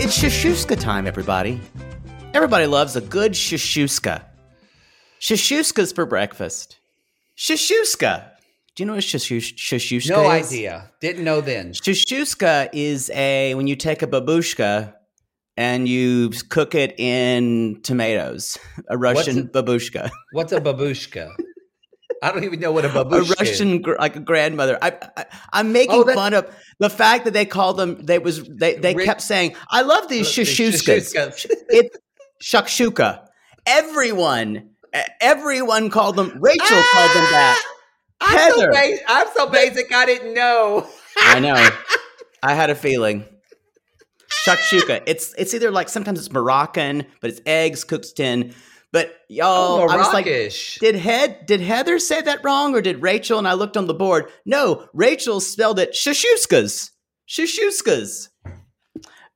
It's shashuska time, everybody. Everybody loves a good shashuska. Shashuska's for breakfast. Shashuska. Do you know what shashuska No is? idea. Didn't know then. Shashuska is a when you take a babushka and you cook it in tomatoes. A Russian it? babushka. What's a babushka? I don't even know what a A babushka is. A Russian gr- like a grandmother. I, I I'm making Oh, fun of the fact that they called them. They was they they Rick- kept saying, "I love these The shashuskas." shashuskas. It's shakshuka. Everyone, everyone called them. Rachel ah, called them that. I'm so, Heather. ba- I'm so basic. I didn't know. I know. I had a feeling. Shakshuka. It's it's either like sometimes it's Moroccan, but it's eggs cooked in. But y'all, oh, I was like, did Head did Heather say that wrong, or did Rachel? And I looked on the board. No, Rachel spelled it shashuskas. Shashuskas.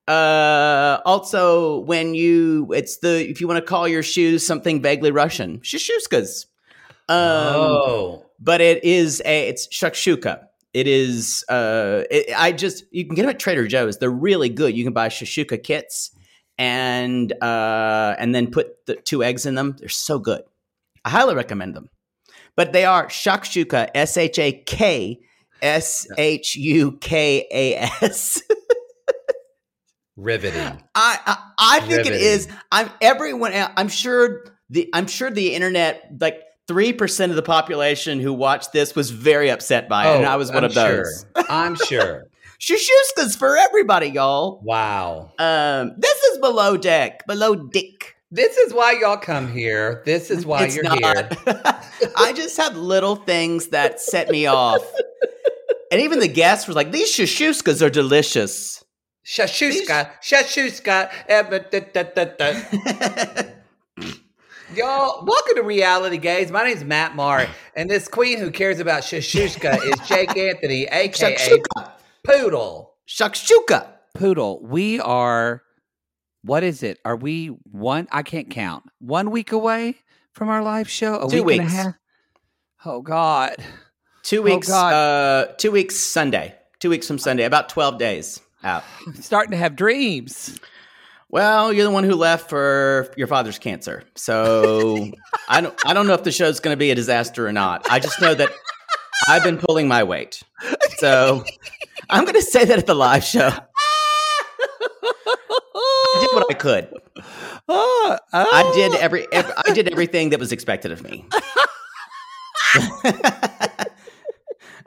Uh, also, when you it's the if you want to call your shoes something vaguely Russian, shashuskas. Um, oh, but it is a it's shakshuka. It is uh it, I just you can get them at Trader Joe's. They're really good. You can buy shashuka kits and uh and then put the two eggs in them. They're so good. I highly recommend them. But they are shakshuka S H A K S H U K A S. riveting. I, I I think it Riveting. is. I'm everyone. I'm sure the I'm sure the internet like three percent of the population who watched this was very upset by it, and I was one I'm of those. Sure. I'm sure. Shushuska's for everybody, y'all. Wow. Um, this is below deck, below dick. This is why y'all come here. This is why it's you're not. here. I just have little things that set me off, and even the guests were like, "These shushukas are delicious." Shashuska, shashuska. Y'all, welcome to Reality Gays. My name's Matt Marr, and this queen who cares about shashuska is Jake Anthony, aka Shakshuka, Poodle. shakshuka. Poodle, we are what is it? Are we one I can't count. One week away from our live show? A Two week and a half? Oh God. Two Oh, weeks. God. uh, two weeks Sunday. Two weeks from Sunday. About twelve days out. I'm starting to have dreams. Well, you're the one who left for your father's cancer. So I don't I don't know if the show's going to be a disaster or not. I just know that I've been pulling my weight. So I'm going to say that at the live show. I did what I could. Oh, I oh. did every, ev I did everything that was expected of me.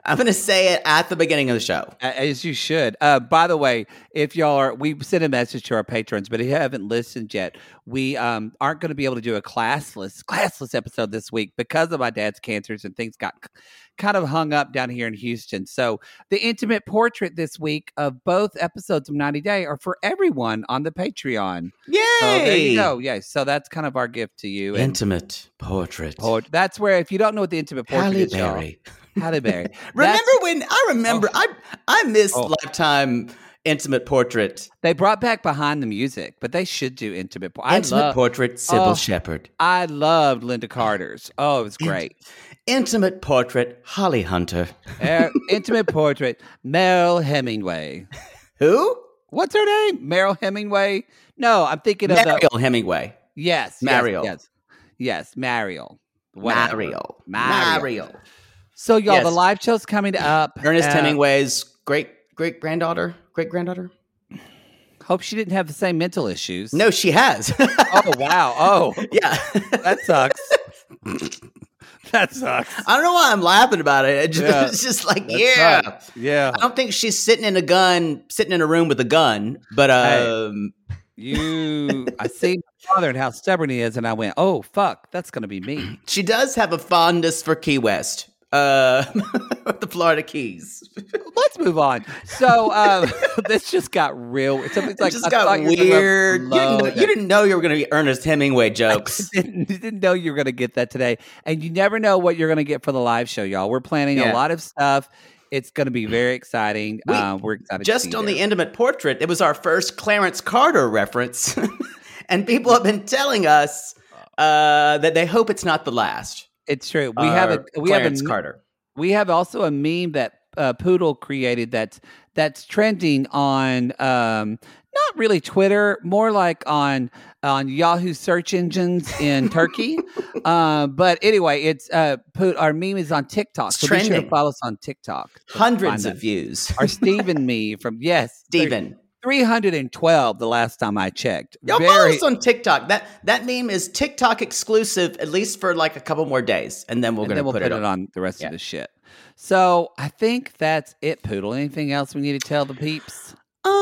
I'm going to say it at the beginning of the show. As you should. Uh, by the way, if y'all are, we sent a message to our patrons, but if you haven't listened yet, we um, aren't going to be able to do a classless classless episode this week because of my dad's cancers and things got kind of hung up down here in Houston. So the intimate portrait this week of both episodes of 90 Day are for everyone on the Patreon. Yay! So there you go. Yeah. So that's kind of our gift to you. And Intimate portrait. port- that's where if you don't know what the intimate portrait Halle is, Berry. Halle Berry. Remember when I remember I I missed Oh. Lifetime Intimate Portrait. They brought back behind the music, but they should do intimate. por- I Intimate love, Portrait Cybill Oh. Shepherd. I loved Lynda Carter's. Oh, it was great. Intimate Portrait Holly Hunter. Er, intimate portrait, Meryl Hemingway. Who? What's her name? Meryl Hemingway? No, I'm thinking of the Hemingway. yes, yes, Mariel. Yes, yes, Mariel. Whatever. Mariel. Mariel. Mariel. So, y'all, the live show's coming up. Ernest Uh, Hemingway's great great granddaughter. Great granddaughter? Hope she didn't have the same mental issues. No, she has. Oh wow. Oh, yeah. that sucks. that sucks. I don't know why I'm laughing about it. It just- Yeah. It's just like, That's yeah. right. Yeah. I don't think she's sitting in a gun, sitting in a room with a gun, but Hey. um, You, I see my father and how stubborn he is, and I went, "Oh fuck, that's gonna be me." she does have a fondness for Key West, uh, the Florida Keys. Let's move on. So um, this just got real. It's, it's It like just I got thought you were gonna weird. You didn't, know, you didn't know you were going to be Ernest Hemingway jokes. didn't, didn't know you were going to get that today, and you never know what you're going to get for the live show, y'all. We're planning Yeah. a lot of stuff. It's going to be very exciting. We- uh, we're excited. Just on you the intimate portrait, it was our first Clarence Carter reference, and people have been telling us uh, that they hope it's not the last. It's true. We have a we Clarence have a Carter. We have also a meme that uh, Poodle created that's that's trending on um, not really Twitter, more like on on Yahoo search engines in Turkey. Uh, but anyway, it's uh, our meme is on TikTok. It's so trending. be sure to follow us on TikTok. Hundreds of views. Our Stephen me from yes, Stephen. 312 the last time I checked. Y'all Very- follow us on TikTok. That that meme is TikTok exclusive, at least for like a couple more days, and then we're gonna we'll put, put, it, on. on the rest yeah. of the shit. So I think that's it, Poodle. Anything else we need to tell the peeps? Um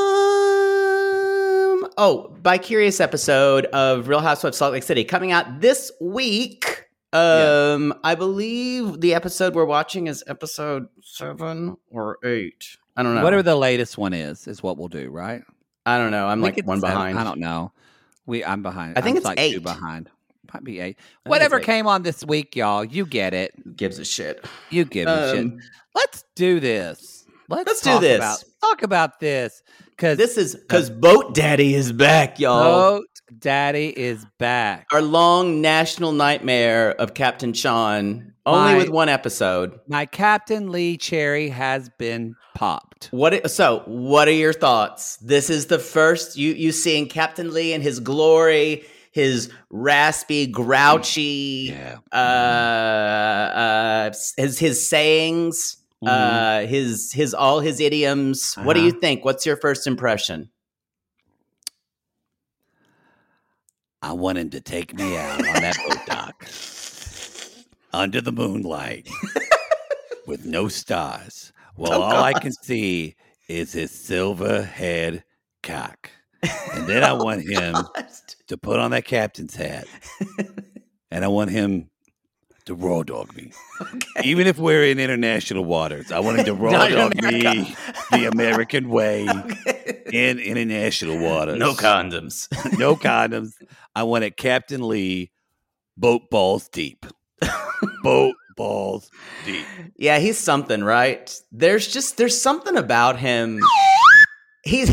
oh, by curious episode of Real Housewives of Salt Lake City coming out this week. Um, yeah. I believe the episode we're watching is episode seven or eight. I don't know. Whatever the latest one is, is what we'll do, right? I don't know. I'm like one behind. I don't know. We I'm behind. I think I'm it's like two behind. Might be eight. Whatever eight. came on this week, y'all. You get it. Gives a shit. You give a shit. Um, Let's do this. Let's, Let's do this. About, talk about this because This is because Boat Daddy is back, y'all. Boat Daddy is back. Our long national nightmare of Captain Sean, only My- with one episode. My Captain Lee cherry has been popped. What? So, what are your thoughts? This is the first you you seeing Captain Lee in his glory, his raspy, grouchy, Yeah. uh, uh, his his sayings, uh, his his all his idioms. What do you Uh-huh. think? What's your first impression? I want him to take me out on that boat dock under the moonlight with no stars. Well, Oh, all I can see is his silver head cock. And then I want oh, him to put on that captain's hat. And I want him to raw dog me. Even if we're in international waters, I want him to raw dog me the American way in international waters. no condoms. no condoms. I want it Captain Lee, boat balls deep. boat balls deep. Yeah, he's something, right? There's just there's something about him. He's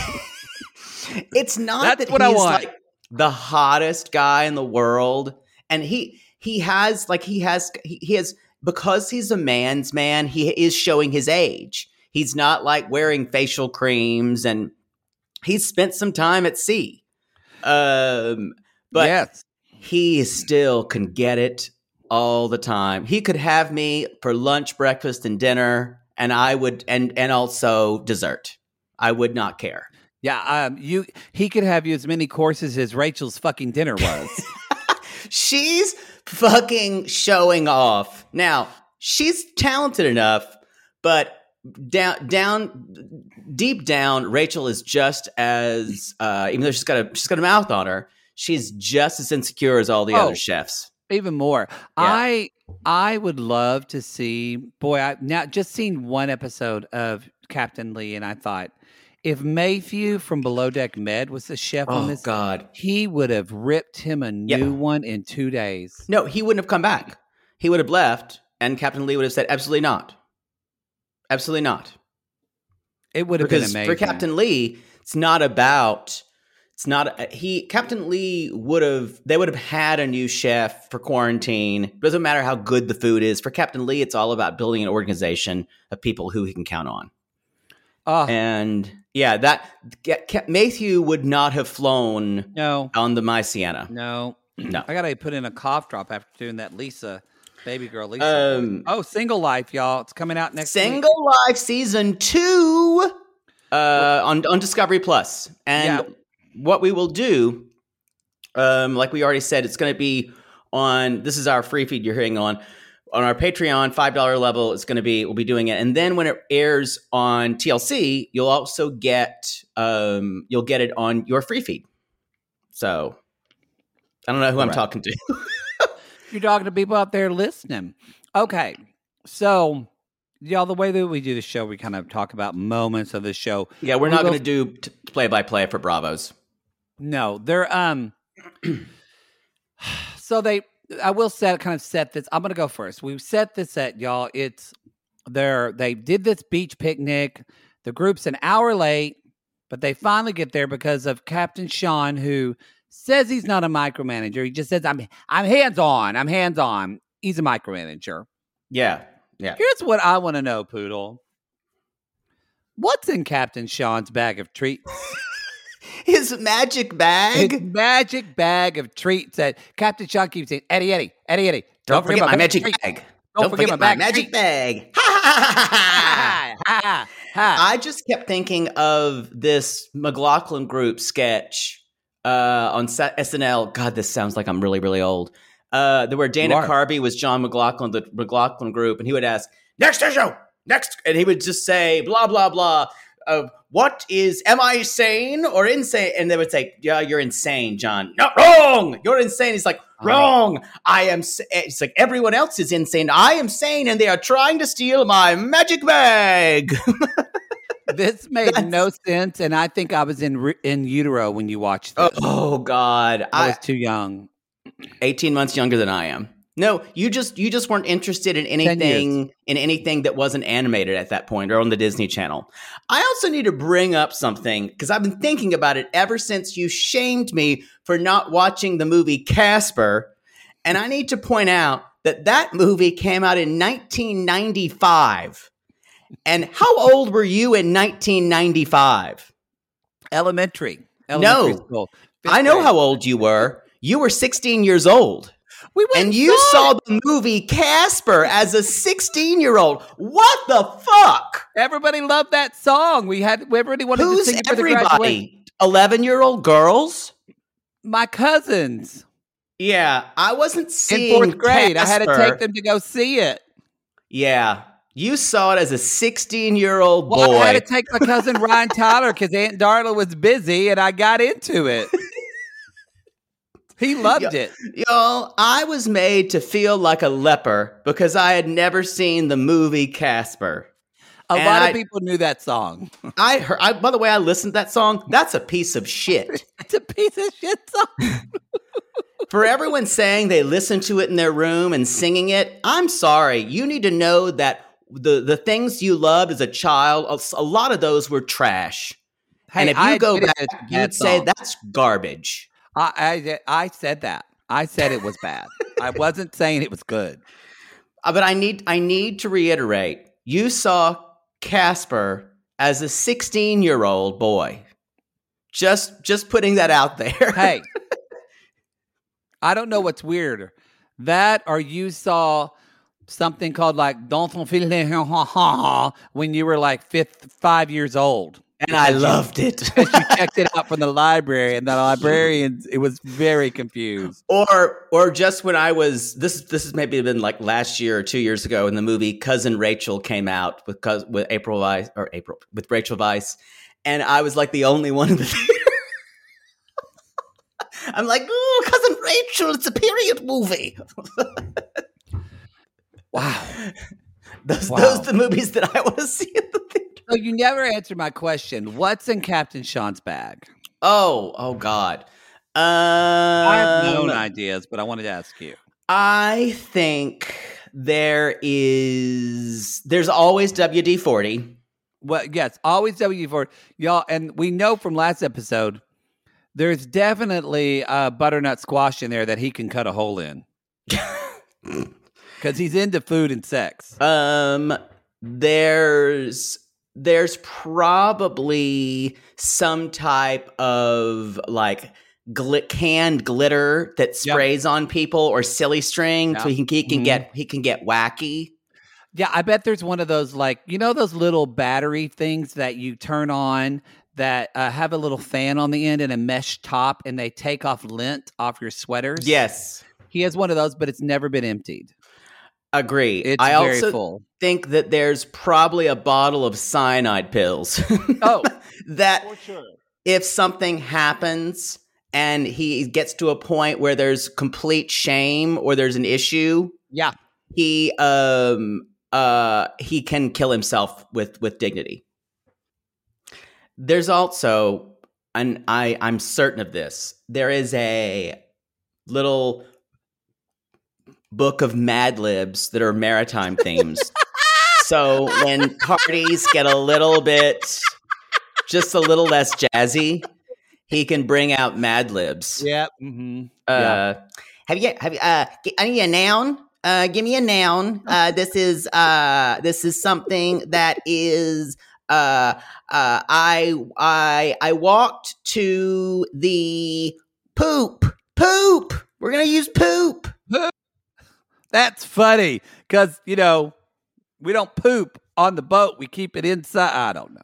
it's not That's that what I want. like the hottest guy in the world and he he has like he has he, he has because he's a man's man, he is showing his age. He's not like wearing facial creams and he's spent some time at sea. Um but yes. he still can get it all the time. He could have me for lunch, breakfast, and dinner, and I would, and and also dessert. I would not care. Yeah, um, you he could have you as many courses as Rachel's fucking dinner was. She's fucking showing off. Now she's talented enough, but down down deep down, Rachel is just as uh, even though she's got a she's got a mouth on her, she's just as insecure as all the Oh. other chefs. Even more. I I would love to see boy, I now just seen one episode of Captain Lee and I thought if Mayhew from Below Deck Med was the chef on Oh this, God, he would have ripped him a Yeah. new one in two days. no, he wouldn't have come back. He would have left, and Captain Lee would have said, "Absolutely not, absolutely not." It would have been amazing. for Captain Lee, it's not about. It's not uh, he. Captain Lee would have. They would have had a new chef for quarantine. It doesn't matter how good the food is. For Captain Lee, it's all about building an organization of people who he can count on. Oh, And yeah, that Mayhew would not have flown no, on the My Seanna. no, No. I gotta put in a cough drop after doing that Lisa, baby girl Lisa. Um, oh, Single Life, y'all. It's coming out next week. Single Life season two uh, on on Discovery Plus, and Yeah. what we will do, um, like we already said, it's going to be on. This is our free feed you're hearing on on our Patreon five dollar level. It's going to be we'll be doing it, and then when it airs on TLC, you'll also get um, you'll get it on your free feed. So I don't know who I'm talking to. You're talking to people out there listening. Okay. So, y'all, the way that we do the show, we kind of talk about moments of the show. yeah, we're We not going to do play by play for Bravos. No, they're um so they I will set kind of set this. I'm gonna go first. We've set this at y'all. It's they're they did this beach picnic. The group's an hour late, but they finally get there because of Captain Sean, who says he's not a micromanager. He just says, I'm I'm hands on. I'm hands on. He's a micromanager. Yeah, yeah. Here's what I want to know, Poodle. What's in Captain Sean's bag of treats? His magic bag. His magic bag of treats that Captain Sean keeps saying, Eddie, Eddie, Eddie, Eddie. Don't, forget, my magic treat." bag. Don't forget my bag of magic bag. Ha, ha, ha, ha. I just kept thinking of this McLaughlin group sketch uh, on SNL. God, this sounds like I'm really, really old. Uh, where Dana are. Carvey was John McLaughlin, the McLaughlin group, and he would ask, "Next issue, next," and he would just say, "Blah blah blah." Uh, what is? Am I sane or insane? And they would say, "Yeah, you're insane, John." No, wrong. You're insane. He's like, oh. wrong. I am. It's like everyone else is insane. I am sane, and they are trying to steal my magic bag. this made no sense, and I think I was in re- in utero when you watched this. Oh God, I I was too young. 18 months younger than I am. No, you just you just weren't interested in anything in anything that wasn't animated at that point or on the Disney Channel. I also need to bring up something because I've been thinking about it ever since you shamed me for not watching the movie Casper, and I need to point out that that movie came out in 1995. And how old were you in 1995? Elementary. elementary No. school. I know how old you were. You were 16 years old. We went and you saw the movie Casper as a 16 year old. What the fuck? Everybody loved that song. We had everybody wanted to Who's sing it for the everybody? 11 year old girls? My cousins Yeah, I wasn't in fourth grade. I had to take them to go see it. Yeah, you saw it as a 16 year old boy. Well, I had to take my cousin Ryan Tyler because Aunt Darla was busy, and I got into it. he loved it. Y'all, I was made to feel like a leper because I had never seen the movie Casper. A And lot I- of people knew that song. I heard. I, by the way, I listened to that song. That's a piece of shit. It's a piece of shit song. For everyone saying they listened to it in their room and singing it, I'm sorry. You need to know that the the things you loved as a child, a- lot of those were trash. and if you I go back, you bad would say that's garbage. I, I I said that. I said it was bad. I wasn't saying it was good. Uh, But I need I need to reiterate: you saw Casper as a 16 year old boy. Just just putting that out there. Hey, I don't know what's weirder. That or you saw something called like Don't Feel when you were like fifth, five years old. And I loved it. she checked it out from the library, and the librarian it was very confused. or or just when I was this this has maybe been like last year or two years ago when the movie Cousin Rachel came out with with April Weiss or April with Rachel Weisz, and I was like the only one in the theater. I'm like, oh, Cousin Rachel, it's a period movie. Wow. Those Wow. those are the movies that I want to see in the theater. So you never answered my question. What's in Captain Sean's bag? Oh, oh God. Um, I have my own ideas, but I wanted to ask you. I think there is there's always WD forty. Well, yes, always WD forty, y'all, and we know from last episode there's definitely a butternut squash in there that he can cut a hole in because he's into food and sex. Um, there's there's probably some type of like glit- canned glitter that sprays on people or silly string, so he can he can Mhm. get he can get wacky. Yeah, I bet there's one of those like you know those little battery things that you turn on that uh, have a little fan on the end and a mesh top, and they take off lint off your sweaters. Yes, he has one of those, but it's never been emptied. Agree. It's I very also full. think that there's probably a bottle of cyanide pills. Oh, that if something happens and he gets to a point where there's complete shame or there's an issue, yeah. he um uh he can kill himself with with dignity. There's also and I I'm certain of this. There is a little book of Mad Libs that are maritime themes. so when parties get a little bit just a little less jazzy, he can bring out Mad Libs. Yeah. Mm-hmm. Uh, have you have you uh I need a noun? Uh give me a noun. Uh this is uh this is something that is uh uh I I I walked to the poop. Poop. We're going to use poop. That's funny because you know we don't poop on the boat; we keep it inside. I don't know.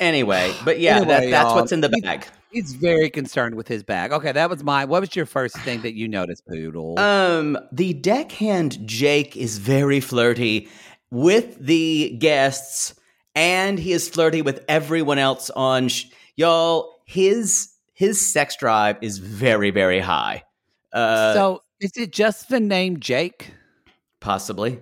Anyway, but yeah, that, that's what's in the he's- bag. He's very concerned with his bag. Okay, that was mine. What was your first thing that you noticed, Poodle? Um, the deckhand Jake is very flirty with the guests, and he is flirty with everyone else on. Sh- y'all, his his sex drive is very very high. Uh, so, is it just the name Jake? possibly.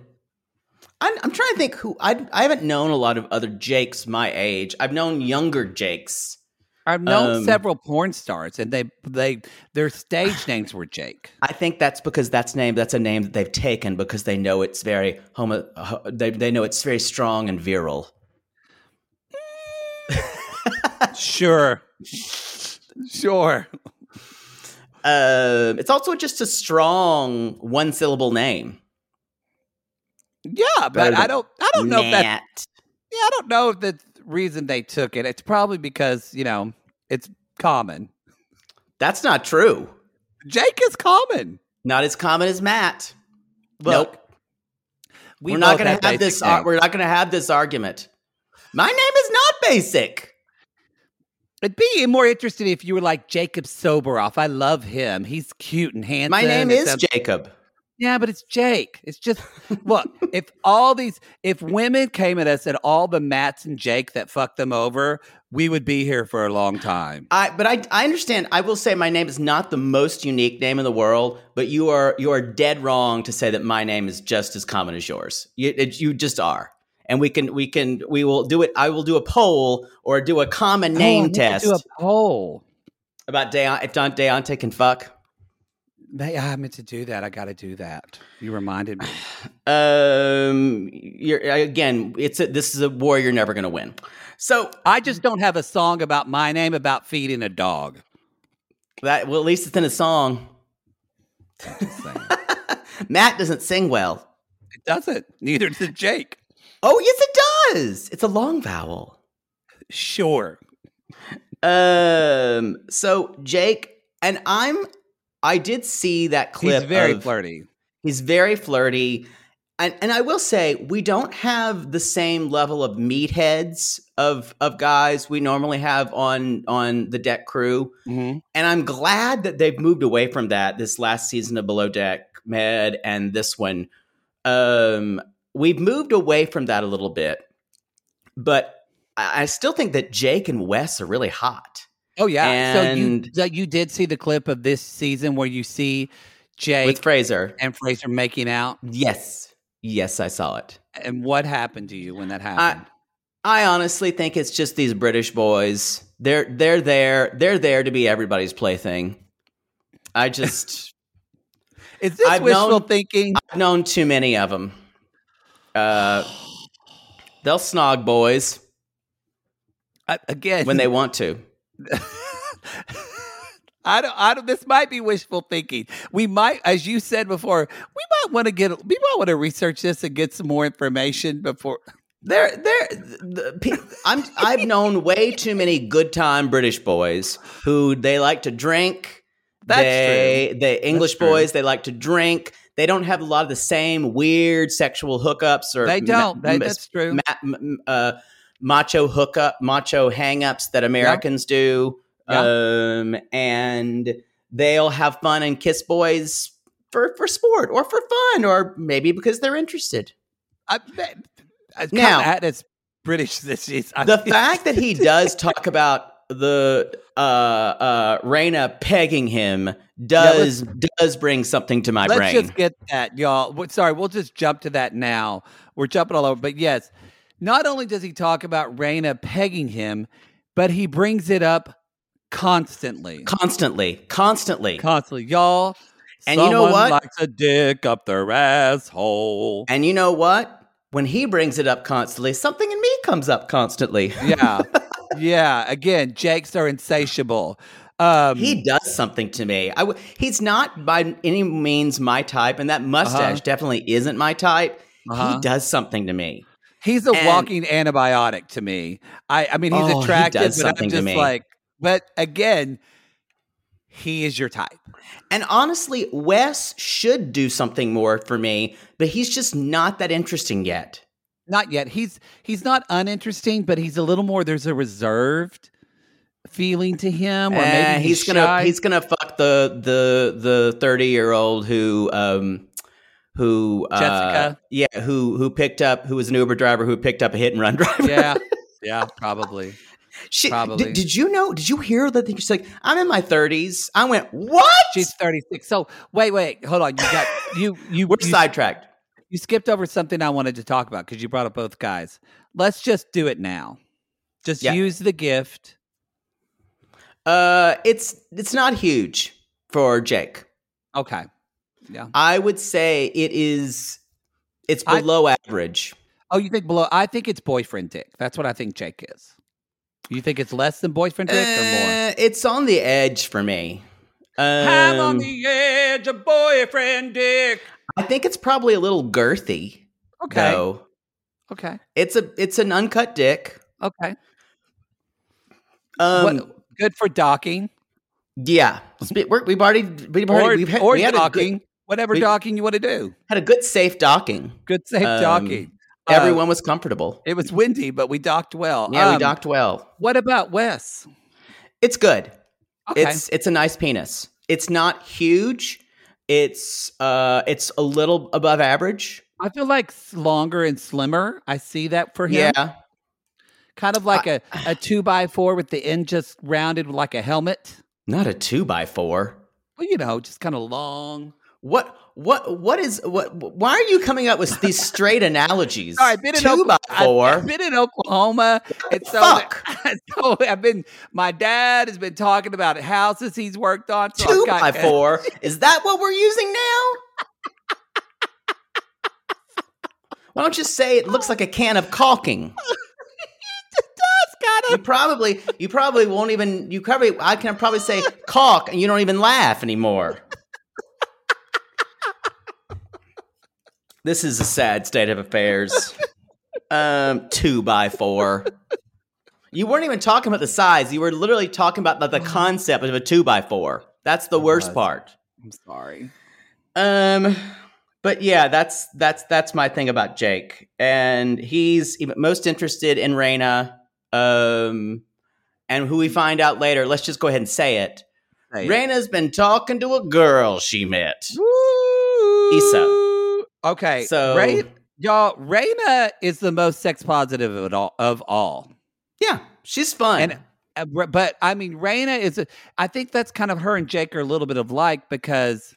I'm, I'm trying to think who I I haven't known a lot of other Jakes my age. I've known younger Jakes. I've known Um, several porn stars, and they they their stage names were Jake. I think that's because that's name that's a name that they've taken because they know it's very homo. They they know it's very strong and virile. Sure, sure. Uh, it's also just a strong one syllable name. Yeah, but Better I don't. I don't know if that. Yeah, I don't know if the reason they took it. It's probably because you know it's common. That's not true. Jake is common. Not as common as Matt. Look, nope. We are not going to have this. Ar- we're not going to have this argument. My name is not basic. It'd be more interesting if you were like Jacob Soboroff. I love him. He's cute and handsome. My name is sounds- Jacob. Yeah, but it's Jake. It's just look. if all these, if women came at us and all the Matts and Jake that fucked them over, we would be here for a long time. I, but I, I understand. I will say my name is not the most unique name in the world, but you are you are dead wrong to say that my name is just as common as yours. You, it, you just are, and we can we can we will do it. I will do a poll or do a common Oh, name need to test Do a poll. about Deon- if Don Deontay can fuck. May- I meant to do that. I got to do that. You reminded me. Um, you're again. It's a, this is a war you're never going to win. So I just don't have a song about my name about feeding a dog. that well, at least it's in a song. Matt doesn't sing well. it doesn't. Neither does Jake. Oh yes, it does. It's a long vowel. Sure. Um. So Jake and I'm. I did see that clip. He's very of- flirty. He's very flirty. and, and I will say we don't have the same level of meatheads of of guys we normally have on on the deck crew, Mm-hmm. and I'm glad that they've moved away from that this last season of Below Deck Med and this one. Um, we've moved away from that a little bit, but I I still think that Jake and Wes are really hot. Oh yeah. so you And- so you did see the clip of this season where you see Jake With Fraser, and Fraser making out, yes, yes, I saw it. and what happened to you when that happened? I honestly think it's just these British boys. They're they're there. They're there to be everybody's plaything. I just Is this I've wishful known- thinking? I've known too many of them. Uh, they'll snog boys I- again, when they want to. I don't, I don't. This might be wishful thinking. We might, as you said before, we might want to get. We might want to research this and get some more information before. They're they're the, I'm I've known way too many good time British boys who they like to drink. That's they the English true. boys they like to drink. They don't have a lot of the same weird sexual hookups or They ma- don't. They, m- that's true. ma- uh, macho hookup, macho hangups that Americans do. Um, and they'll have fun and kiss boys for for sport or for fun or maybe because they're interested. I, I, Now- now, as British this is. The fact that he does talk about the uh uh Rayna pegging him does does bring something to my Let's brain. just get that, y'all. Sorry, we'll just jump to that now. We're jumping all over. But yes, not only does he talk about Rayna pegging him, but he brings it up constantly. constantly, constantly. Constantly. Y'all. And you know what? likes a dick up their asshole. and you know what? When he brings it up constantly, something in me comes up constantly. Yeah. yeah. Again, Jakes are insatiable. Um, he does something to me. I w- he's not by any means my type, and that mustache definitely isn't my type. Uh-huh. He does something to me. He's a And- walking antibiotic to me. I, I mean, he's Oh, he attractive, does but I'm just me. like, but again, he is your type. And honestly, Wes should do something more for me, but he's just not that interesting yet. Not yet. He's he's not uninteresting, but he's a little more. There's a reserved feeling to him, or maybe Eh, he's, he's gonna he's gonna fuck the the the thirty year old who um who uh, Jessica? yeah who who picked up who was an Uber driver who picked up a hit and run driver yeah, yeah, probably. She, probably. Did, did you know? Did you hear that? thing? She's like, I'm in my thirties. I went, what? She's 36. So wait, wait, hold on. You got you you We're sidetracked. You skipped over something I wanted to talk about because you brought up both guys. Let's just do it now. Just Yeah. use the gift. Uh, it's it's not huge for Jake. Okay. Yeah. I would say it is. It's I- below average. Oh, you think below? I think it's boyfriend dick. That's what I think Jake is. You think it's less than boyfriend dick or more? Uh, it's on the edge for me. I'm on Um, the edge of boyfriend dick. I think it's probably a little girthy. Okay. Though. Okay. It's a it's an uncut dick. Okay. Um, what, good for docking yeah, we're, we've already we've already or, we've had, or we had docking, good, whatever we- docking you want to do. had a good safe docking. Good safe Um, docking. Uh, Everyone was comfortable. It was windy, but we docked well. Yeah, we Um, docked well. What about Wes? It's good. Okay. It's it's a nice penis. It's not huge. It's uh it's a little above average. I feel like longer and slimmer. I see that for him. Yeah. Kind of like a, a two by four with the end just rounded like a helmet. Not a two by four. Well, you know, just kind of long. What what what is what why are you coming up with these straight analogies? All right, been in two Okla- by I've- been in Oklahoma. And so, fuck? so I've been. My dad has been talking about houses he's worked on. So two got, by four. Is that what we're using now? Why don't you say it looks like a can of caulking? You probably you probably won't even you probably I can probably say caulk and you don't even laugh anymore. This is a sad state of affairs. Um, two by four. You weren't even talking about the size. You were literally talking about the, the concept of a two by four. That's the worst part. I'm sorry. Um, But yeah, that's that's that's my thing about Jake, and he's most interested in Rayna. Um, and who we find out later. Let's just go ahead and say it. It. Rayna's been talking to a girl she met. Issa. Okay. So- Ray, y'all, Rayna is the most sex positive of all of all. Yeah, she's fun. And uh, but I mean, Rayna is. A, I think that's kind of her and Jake are a little bit of like because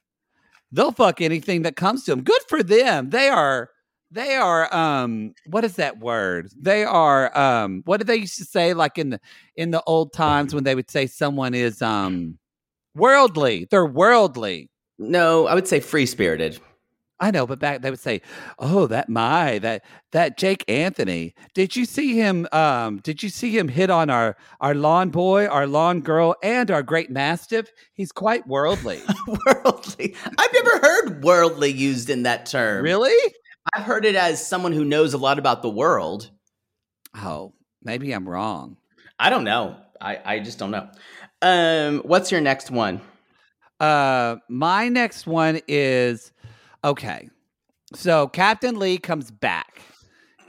they'll fuck anything that comes to them. Good for them. They are. They are. Um. What is that word? They are. Um. What did they used to say? Like in the in the old times when they would say someone is um worldly. They're worldly. no, I would say free spirited. I know, but back they would say, "Oh, that my that that Jake Anthony. Did you see him? Um, did you see him hit on our our lawn boy, our lawn girl, and our great mastiff? He's quite worldly. worldly. I've never heard worldly used in that term. really? I've heard it as someone who knows a lot about the world. Oh, maybe I'm wrong. I don't know. I, I just don't know. Um, what's your next one? Uh, my next one is okay. So Captain Lee comes back,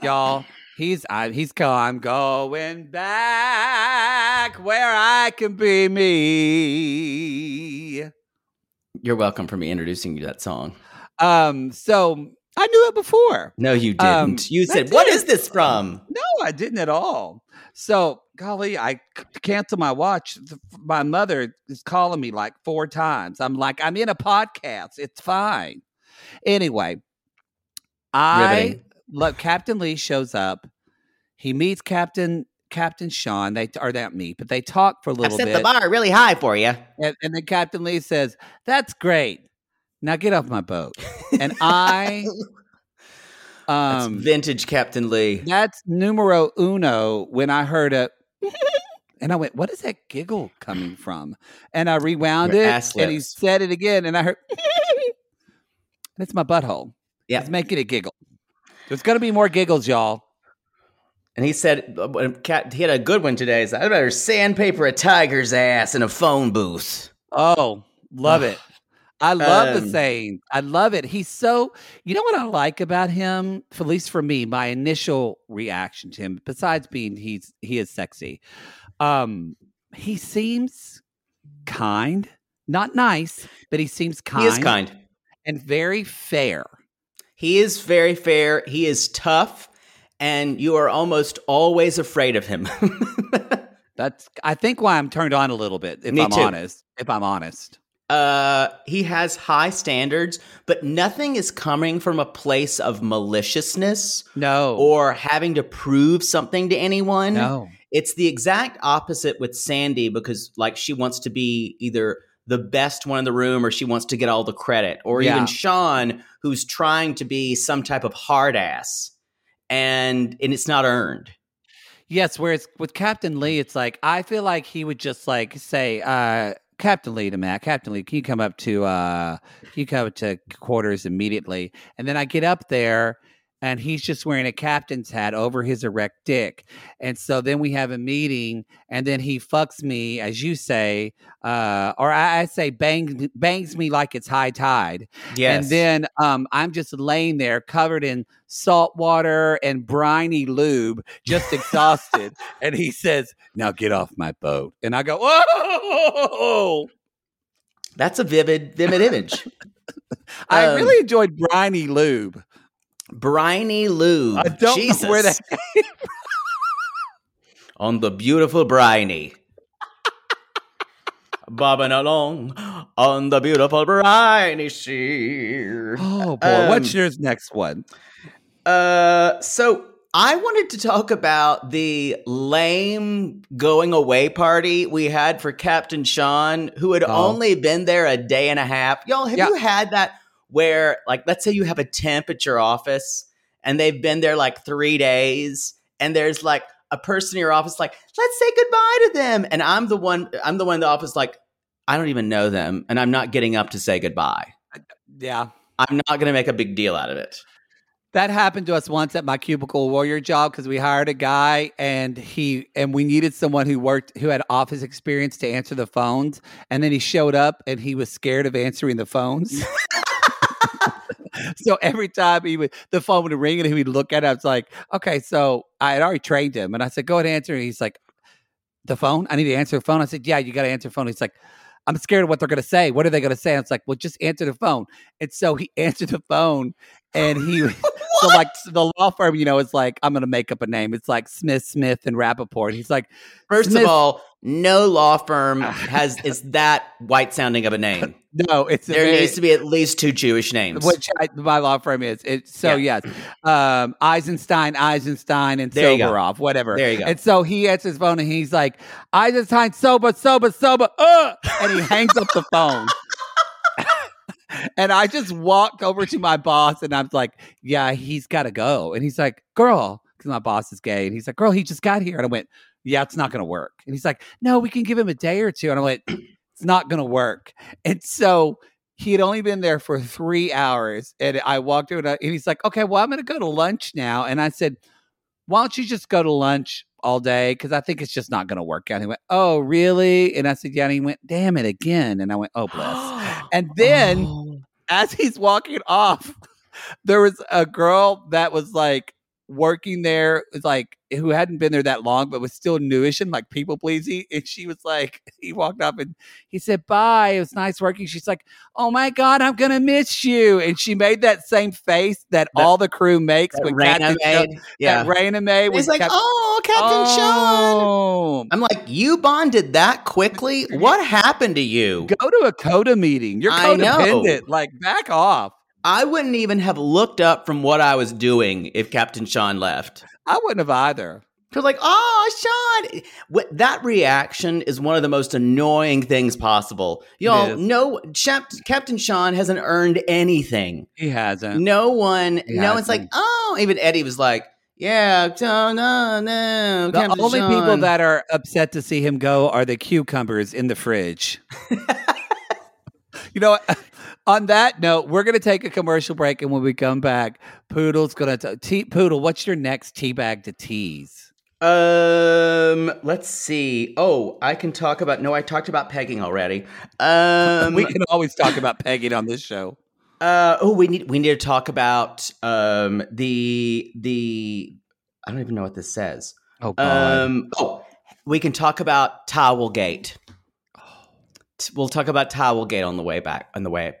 y'all. He's I, he's go. I'm going back where I can be me. You're welcome for me introducing you to that song. Um, so I knew it before. No, you didn't. Um, you said, "What is this from?" No, I didn't at all. So, golly, I c- cancel my watch. My mother is calling me like four times. I'm like, I'm in a podcast. It's fine. Anyway, I Riveting. love Captain Lee shows up. He meets Captain Captain Sean. They are not meet, but they talk for a I've little set bit. the bar really high for you. And, and then Captain Lee says, "That's great. Now get off my boat." And I, That's um, vintage Captain Lee. that's numero uno. When I heard a, and I went, "What is that giggle coming from?" And I rewound Your it, and he said it again, and I heard, it's my butthole. Yeah. it's making it giggle. There's gonna be more giggles, y'all. And he said, uh, Cat, he had a good one today. He said, I better sandpaper a tiger's ass in a phone booth. Oh, love it. I love the Um, saying. I love it. He's so, you know what I like about him, at least for me, my initial reaction to him, besides being he's he is sexy. Um, he seems kind, not nice, but he seems kind. He is kind. And very fair. He is very fair. He is tough. And you are almost always afraid of him. That's I think why I'm turned on a little bit, if Me I'm too. honest. If I'm honest. uh, he has high standards, but nothing is coming from a place of maliciousness No. or having to prove something to anyone. no. It's the exact opposite with Sandy because, like, she wants to be either the best one in the room or she wants to get all the credit, or Yeah. even Sean, who's trying to be some type of hard ass, and and it's not earned. Yes, whereas with Captain Lee, it's like I feel like he would just like say, uh, Captain Lee to Matt, Captain Lee, can you come up to uh can you come up to quarters immediately? And then I get up there and he's just wearing a captain's hat over his erect dick. And so then we have a meeting and then he fucks me, as you say, uh, or I, I say bangs bangs me like it's high tide. Yes, And then um, I'm just laying there covered in salt water and briny lube, just exhausted. and he says, Now get off my boat. And I go, Oh, that's a vivid, vivid image. I Um, really enjoyed briny lube. Briny lube. I don't Jesus. know where that on the beautiful briny. Bobbing along on the beautiful briny sea. Oh boy, what's Um, yours next one? Uh, so I wanted to talk about the lame going away party we had for Captain Sean, who had Oh. only been there a day and a half. Y'all, have Yeah. you had that where, like, let's say you have a temp at your office and they've been there like three days, and there's like a person in your office, like, let's say goodbye to them. And I'm the one, I'm the one in the office, like, I don't even know them, and I'm not getting up to say goodbye. Yeah. I'm not going to make a big deal out of it. That happened to us once at my cubicle warrior job because we hired a guy and he and we needed someone who worked who had office experience to answer the phones. And then he showed up and he was scared of answering the phones. so every time he would, the phone would ring and he would look at it, I was like, okay, so I had already trained him. And I said, go ahead and answer. And he's like, the phone? I need to answer the phone. I said, yeah, you got to answer the phone. He's like, I'm scared of what they're going to say. What are they going to say? And it's like, well, just answer the phone. And so he answered the phone and he, so like the law firm, you know, is like, I'm going to make up a name. It's like Smith, Smith, and Rappaport. He's like, First Smith- of all, no law firm has is that white sounding of a name. no, it's There very- needs to be at least two Jewish names. which I, my law firm is. It's so yes, um, Eisenstein, Eisenstein, and There. Soberov, whatever. There you go. And so he answers his phone and he's like, Eisenstein, sober, sober, sober, uh, and he hangs up the phone. And I just walked over to my boss and I'm like, yeah, he's got to go. And he's like, girl, because my boss is gay, and he's like, girl, he just got here. And I went, yeah, it's not going to work. And he's like, no, we can give him a day or two. And I went, it's not going to work. And so he had only been there for three hours. And I walked over and he's like, okay, well, I'm going to go to lunch now. And I said, why don't you just go to lunch all day? Because I think it's just not going to work out. And he went, oh, really? And I said, yeah. And he went, damn it again. And I went, oh, bless. And then Oh. as he's walking off, there was a girl that was like working there, was like who hadn't been there that long, but was still newish and like people pleasing. And she was like, he walked up and he said, Bye. It was nice working. She's like, Oh my God, I'm gonna miss you. And she made that same face that, That- all the crew makes that when Rayna Captain Sho- made. Yeah. that Rayna made. when He's like, Cap- oh, Captain Sean. Oh. I'm like, you bonded that quickly? What happened to you? Go to a CODA meeting. You're I know. codependent. Like, back off. I wouldn't even have looked up from what I was doing if Captain Sean left. I wouldn't have either. Because like, oh, Sean, What- that reaction is one of the most annoying things possible. Y'all, no, Chap- Captain Sean hasn't earned anything. He hasn't. No one, He no one's like, hasn't. oh, even Eddie was like, yeah, no, no, no. The Captain only people that are upset to see him go are the cucumbers in the fridge. you know, what? On that note, we're going to take a commercial break, and when we come back, Poodle's going to tea. Poodle, what's your next tea bag to tease? Um, let's see. Oh, I can talk about. No, I talked about pegging already. Um, we can always talk about pegging on this show. Uh, oh, we need we need to talk about um the the I don't even know what this says. Oh God! Um, oh, we can talk about Towelgate. T- We'll talk about Towelgate on the way back. On the way back.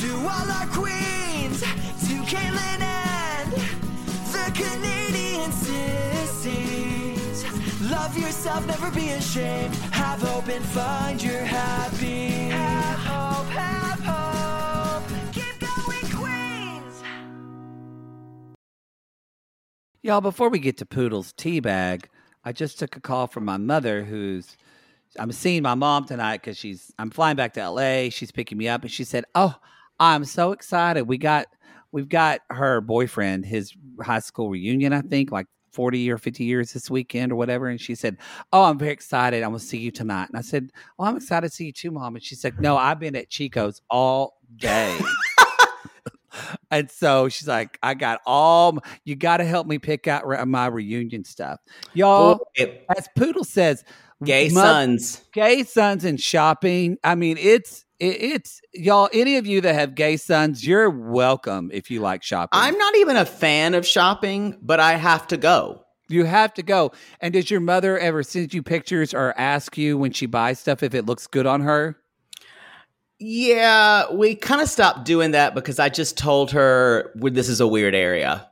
To all our queens, to Caitlin and the Canadian sissies. Love yourself, never be ashamed. Have hope and find your happy. Have hope, have hope. Keep going, Queens. Y'all, before we get to Poodle's tea bag, I just took a call from my mother who's I'm seeing my mom tonight because she's I'm flying back to LA. She's picking me up and she said, Oh, I'm so excited. We got we've got her boyfriend, his high school reunion, I think, like 40 or 50 years this weekend or whatever. And she said, Oh, I'm very excited. I'm gonna see you tonight. And I said, Oh, I'm excited to see you too, mom. And she said, No, I've been at Chico's all day. And so she's like, I got all, you got to help me pick out re- my reunion stuff. Y'all, Boy, as Poodle says, gay mo- sons. gay sons and shopping. I mean, it's, it, it's, y'all, any of you that have gay sons, you're welcome if you like shopping. I'm not even a fan of shopping, but I have to go. You have to go. And does your mother ever send you pictures or ask you when she buys stuff if it looks good on her? Yeah, we kind of stopped doing that because I just told her "Well, this is a weird area.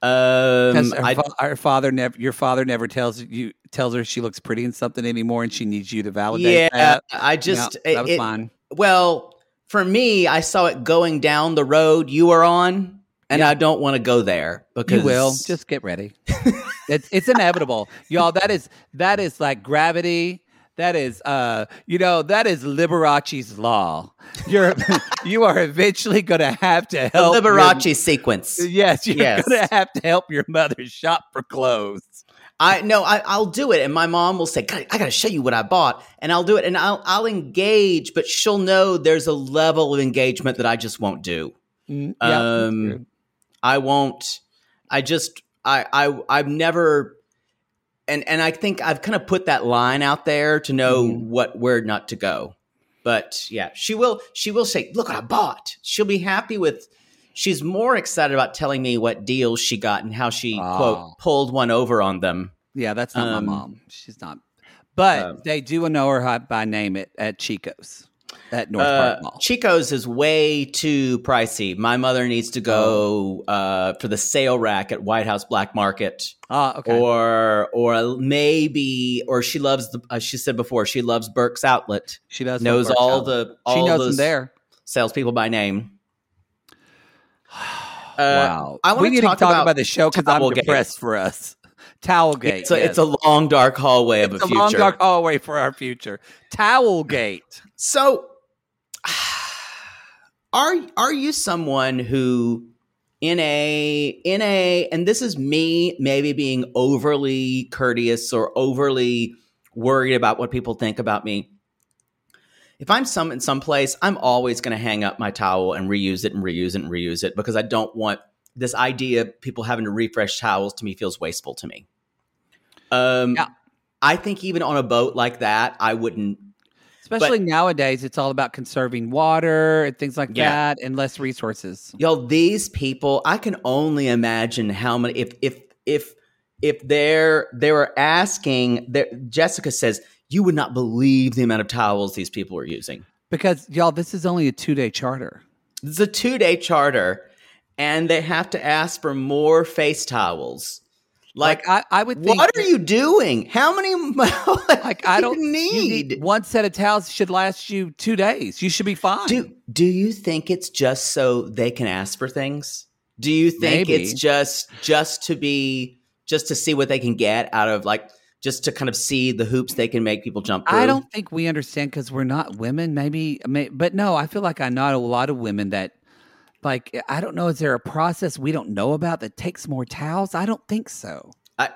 Um, her, I, fa- her father never, your father never tells you tells her she looks pretty in something anymore, and she needs you to validate yeah, that. I just Yeah, that was it- fine. Well, for me, I saw it going down the road you were on, and Yeah. I don't want to go there because You will just get ready. it's it's inevitable, y'all. That is that is like gravity. That is, uh, you know, that is Liberace's law. You're you are eventually going to have to the help your- Liberace sequence. Yes, you're Yes. going to have to help your mother shop for clothes. I no, I, I'll do it, and my mom will say, "God, "I got to show you what I bought," and I'll do it, and I'll I'll engage, but she'll know there's a level of engagement that I just won't do. Mm, yeah, Um. I won't. I just I I I've never. And, and I think I've kind of put that line out there to know Mhm. what where not to go, but yeah, she will. She will say, "Look what I bought." She'll be happy with. She's more excited about telling me what deals she got and how she Oh. quote pulled one over on them. yeah, that's not um, my mom. She's not. But um, they do know her by name at, at Chico's at North Uh, Park Mall. Chico's is way too pricey. My mother needs to go Oh. uh, for the sale rack at White House Black Market. Ah, okay. or or maybe or she loves the uh, she said before she loves Burke's Outlet she does knows all Outlet. the She knows them there. salespeople by name. Uh, wow. I we need talk to talk about about, the show because I'm depressed for us. Towelgate. It's a, yes. it's a long dark hallway of It's a a future. long dark hallway for our future. Towelgate. So, are are you someone who, in a in a, and this is me maybe being overly courteous or overly worried about what people think about me. If I'm some in some place, I'm always going to hang up my towel and reuse it and reuse it and reuse it because I don't want this idea of people having to refresh towels to me feels wasteful to me. Um, Yeah. I think even on a boat like that, I wouldn't Especially nowadays, it's all about conserving water and things like Yeah. that and less resources. Yo, these people, I can only imagine how many if if if if they're they were asking Jessica says you would not believe the amount of towels these people are using. Because, y'all, this is only a two day charter. It's a two day charter, and they have to ask for more face towels. Like, Like, I, I would think. what are you doing? How many? Like, I don't you need. one set of towels should last you two days. You should be fine. Do do you think it's just so they can ask for things? Do you think Maybe. it's just just to be just to see what they can get out of like just to kind of see the hoops they can make people jump through? I don't think we understand because we're not women. Maybe, may, but no, I feel like I know a lot of women that, like, I don't know. Is there a process we don't know about that takes more towels? I don't think so. I-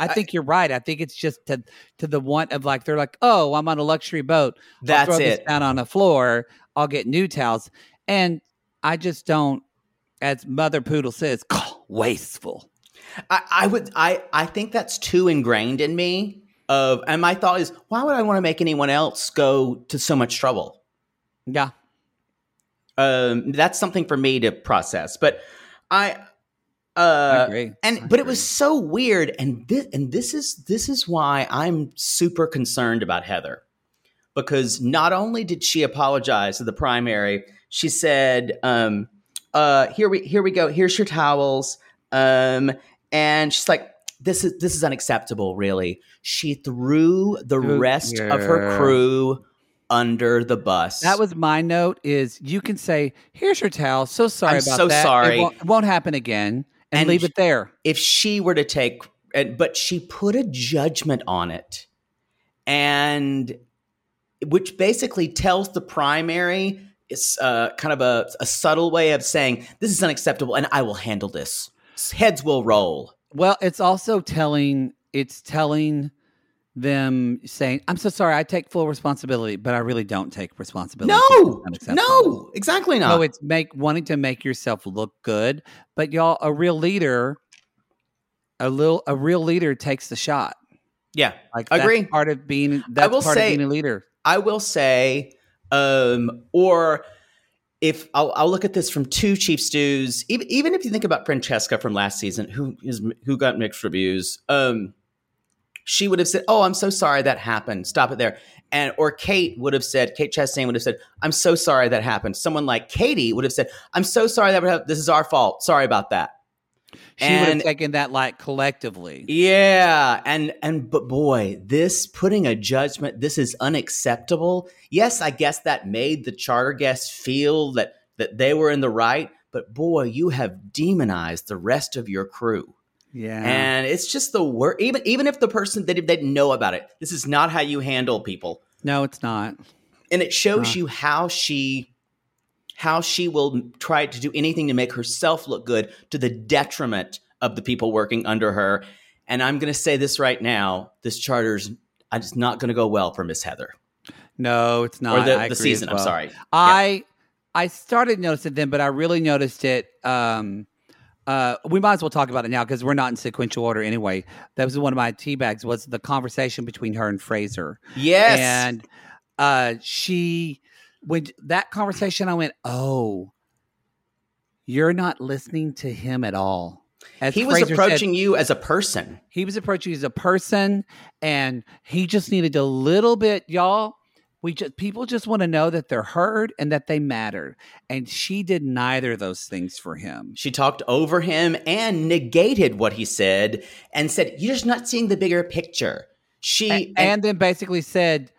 I think you're right. I think it's just to to the want of like they're like, oh, I'm on a luxury boat. I'll That's throw this it. down on the floor. I'll get new towels, and I just don't. As Mother Poodle says, wasteful. I, I would I I think that's too ingrained in me. Of and my thought is, why would I want to make anyone else go to so much trouble? Yeah, Um, that's something for me to process. But I, I uh, agree. and I but it was so weird and this and this is this is why i'm super concerned about heather because not only did she apologize to the primary she said um uh here we here we go here's your towels um and she's like this is this is unacceptable really she threw the rest of her crew under the bus That was my note. Is you can say, "Here's your towel." So sorry I'm about so that. sorry. It won't, it won't happen again, and, And leave it there. if she were to take and but she put a judgment on it and which basically tells the primary it's uh, kind of a, a subtle way of saying this is unacceptable and i will handle this heads will roll Well, it's also telling. It's telling them saying, "I'm so sorry, I take full responsibility, but I really don't take responsibility." No, no, exactly not. So it's make wanting to make yourself look good, but y'all, a real leader, a little, a real leader takes the shot. yeah, Like Agree. part of being. That's will part say- of being a leader. I will say, um, or if I'll, I'll look at this from two chief stews, even even if you think about Francesca from last season, who is who got mixed reviews, um, she would have said, "Oh, I'm so sorry that happened. Stop it there." And or Kate would have said, Kate Chastain would have said, "I'm so sorry that happened." Someone like Katie would have said, "I'm so sorry that would have, this is our fault. Sorry about that." She would have taken that like collectively. Yeah, and and but boy, this putting a judgment, this is unacceptable. Yes, I guess that made the charter guests feel that that they were in the right, but boy, you have demonized the rest of your crew. Yeah. And it's just the worst. Even even if the person they, they didn't know about it, this is not how you handle people. no, it's not. And it shows Huh. you how she how she will try to do anything to make herself look good to the detriment of the people working under her. And I'm going to say this right now: this charter's it's not going to go well for Miss Heather No, it's not. or the, the season. well. I'm sorry. I I started noticing then, but I really noticed it. Um, uh, we might as well talk about it now because we're not in sequential order anyway. That was one of my tea bags. Was the conversation between her and Fraser, Yes, and uh, she when that conversation, I went, "Oh, you're not listening to him at all." As he was Fraser said, approaching you as a person. he was approaching you as a person, and he just needed a little bit, y'all. We just people just want to know that they're heard and that they matter, and she did neither of those things for him. She talked over him and negated what he said and said, "You're just not seeing the bigger picture." She A- and, then basically said,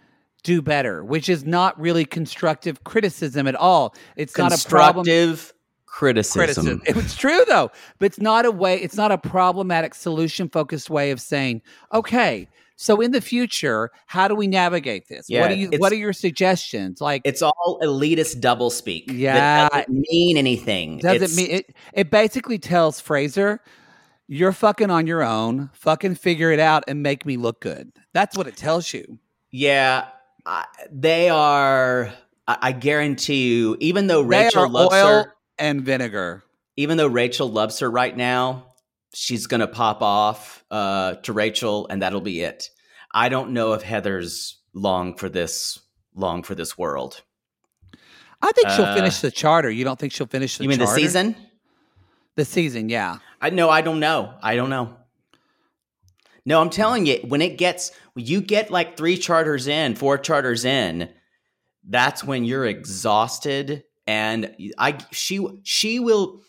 "Do better," which is not really constructive criticism at all. It's not a problem. constructive criticism. criticism. It's true though, but it's not a way. It's not a problematic solution focused way of saying, okay. So in the future, how do we navigate this? Yeah, what do you? What are your suggestions? Like, It's all elitist doublespeak. Yeah. that doesn't mean anything. does It's- it mean it? It basically tells Fraser, "You're fucking on your own. Fucking figure it out and make me look good." That's what it tells you. Yeah, I, they are. I, guarantee you, even though Rachel loves oil her, and vinegar. even though Rachel loves her right now, she's gonna pop off uh, to Rachel, and that'll be it. I don't know if Heather's long for this long for this world. I think she'll Uh, finish the charter. You don't think she'll finish the you mean charter? the season? The season, yeah. I no, I don't know. I don't know. No, I'm telling you, when it gets you get like three charters in, four charters in, that's when you're exhausted and I she she will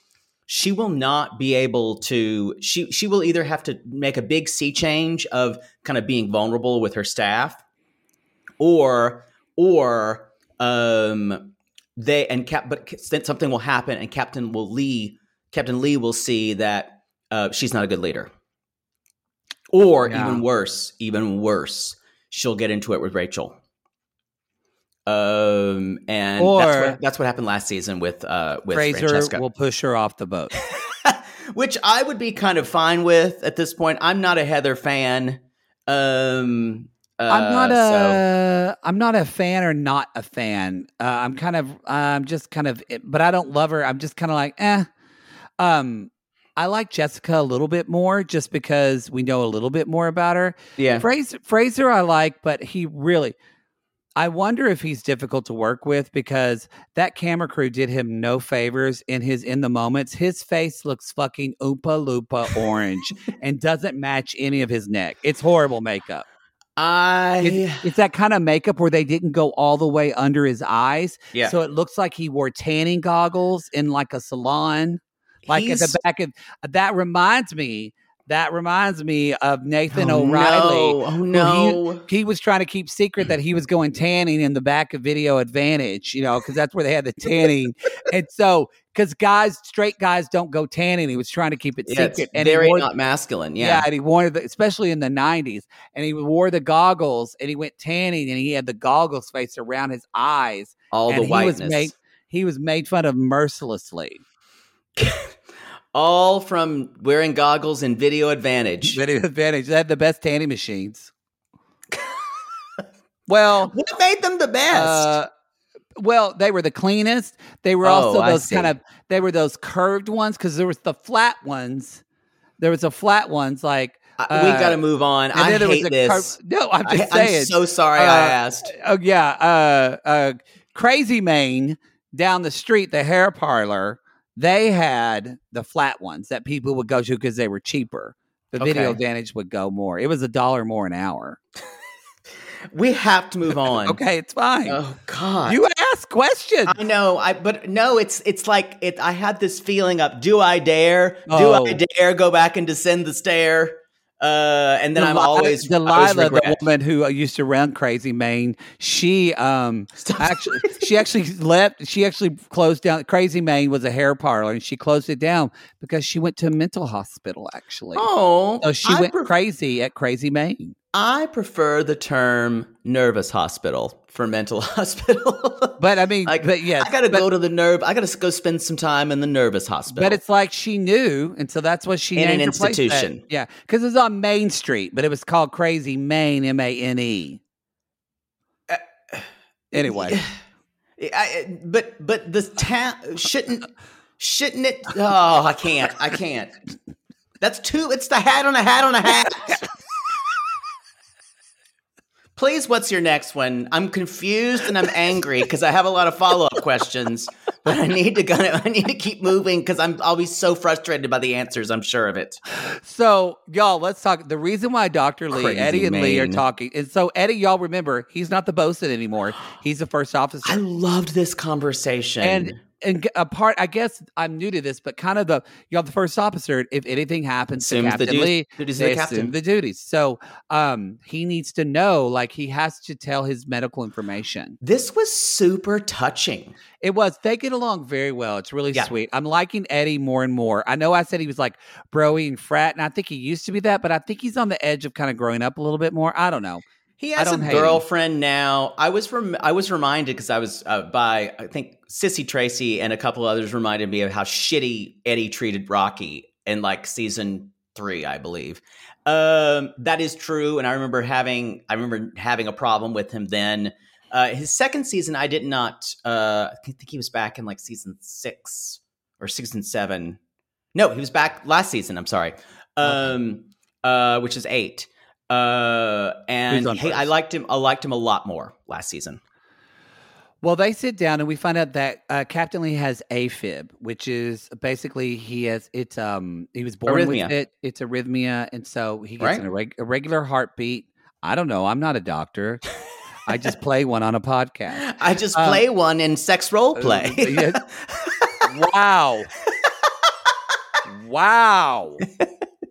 she will not be able to she she will either have to make a big sea change of kind of being vulnerable with her staff or or um they and cap but something will happen and captain will lee captain lee will see that uh, she's not a good leader or Yeah. even worse even worse she'll get into it with rachel um and that's what, that's what happened last season with uh with Fraser francesca will push her off the boat. which I would be kind of fine with at this point. I'm not a Heather fan. Um, uh, I'm not so- a am not a fan or not a fan. Uh, I'm kind of I'm just kind of but I don't love her. I'm just kind of like eh. Um, I like Jessica a little bit more just because we know a little bit more about her. yeah. Fraser Fraser I like, but he really I wonder if he's difficult to work with because that camera crew did him no favors in his in the moments. His face looks fucking oopa loopa orange and doesn't match any of his neck. It's horrible makeup. I It's, it's that kind of makeup where they didn't go all the way under his eyes. yeah. So it looks like he wore tanning goggles in like a salon. Like at the back of that reminds me, that reminds me of Nathan Oh, O'Reilly. No. Oh no. He, he was trying to keep secret that he was going tanning in the back of Video Advantage, you know, because that's where they had the tanning. and so, because guys, straight guys don't go tanning, he was trying to keep it Yeah, secret. And he very wore- not masculine. yeah. Yeah. and he wore the, especially in the '90s, and he wore the goggles, and he went tanning, and he had the goggles face around his eyes, All and the he whiteness. was made he was made fun of mercilessly. All from wearing goggles and video advantage. Video Advantage, they had the best tanning machines. Well, What made them the best? uh, well, they were the cleanest. They were Oh, also those kind of they were those curved ones because there was the flat ones. There was the flat ones like I- we uh, got to move on. I then there was hate a this. curve- no, I'm I, just saying. am so sorry Uh, I asked. Oh yeah, uh, uh, Crazy Mane down the street, the hair parlor. They had the flat ones that people would go to because they were cheaper. The video Okay. advantage would go more. It was a dollar more an hour. We have to move on. Okay, it's fine. Oh God. you ask questions. I know, I but no, it's it's like it. I had this feeling up. Do I dare? Do Oh. I dare go back and descend the stair? Uh, and then I'm always I always Delilah, the woman who used to run Crazy Mane. She um actually she actually left. She actually closed down. Crazy Mane was a hair parlor, and she closed it down because she went to a mental hospital. Actually, Oh, so she I went pref- crazy at Crazy Mane. I prefer the term nervous hospital for mental hospital. But I mean, Like, but yes, I gotta go to the nerve. I gotta go spend some time in the nervous hospital. But it's like she knew, and so that's what she In an institution. Yeah, because it was on Main Street, but it was called Crazy Main M A N E. Uh, anyway, I, but but the town shouldn't shouldn't it? Oh, I can't. I can't. That's too. It's the hat on a hat on a hat. Please, what's your next one? I'm confused and I'm angry because I have a lot of follow up questions, but I need to go. I need to keep moving because I'm. I'll be so frustrated by the answers. I'm sure of it. So, y'all, let's talk. The reason why Dr. Lee, Crazy Eddie, and Lee are talking, and so Eddie, y'all remember, he's not the bosun anymore. He's the first officer. I loved this conversation. and and a part, I guess I'm new to this, but kind of the y'all the first officer. If anything happens to the Captain duties- Lee, duties they the assume captain. the duties. So, um, he needs to know, like he has to tell his medical information. this was super touching. It was. They get along very well. It's really Yeah. sweet. I'm liking Eddie more and more. I know I said he was like broy and frat, and I think he used to be that, but I think he's on the edge of kind of growing up a little bit more. I don't know. He has a don't him. girlfriend now. I was rem- I was reminded because I was uh, by I think Sissy Tracy and a couple others reminded me of how shitty Eddie treated Rocky in like season three, I believe. Um, that is true, and I remember having I remember having a problem with him then. Uh, his second season, I did not. Uh, I think he was back in like season six or season seven. No, he was back last season. I'm sorry, um, uh, which is eight. Uh, and hey, I liked him. I liked him a lot more last season. Well, they sit down and we find out that uh, Captain Lee has AFib, which is basically he has it's um he was born with it. It's arrhythmia, and so he gets Right. an irreg- a regular heartbeat. I don't know. I'm not a doctor. I just play one on a podcast. I just Um, play one in sex role play. Uh, wow. wow.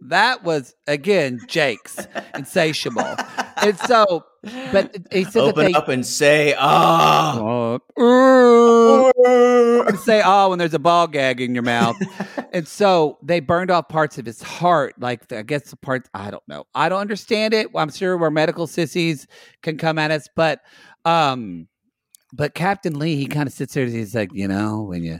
That was again Jake's insatiable. And so but he said that Open they up and say, "Ah." Uh, uh, say oh when there's a ball gag in your mouth. and so they burned off parts of his heart, like the, I guess the parts I don't know. I don't understand it. I'm sure where medical sissies can come at us, but um but Captain Lee, he kind of sits there and he's like, you know, when you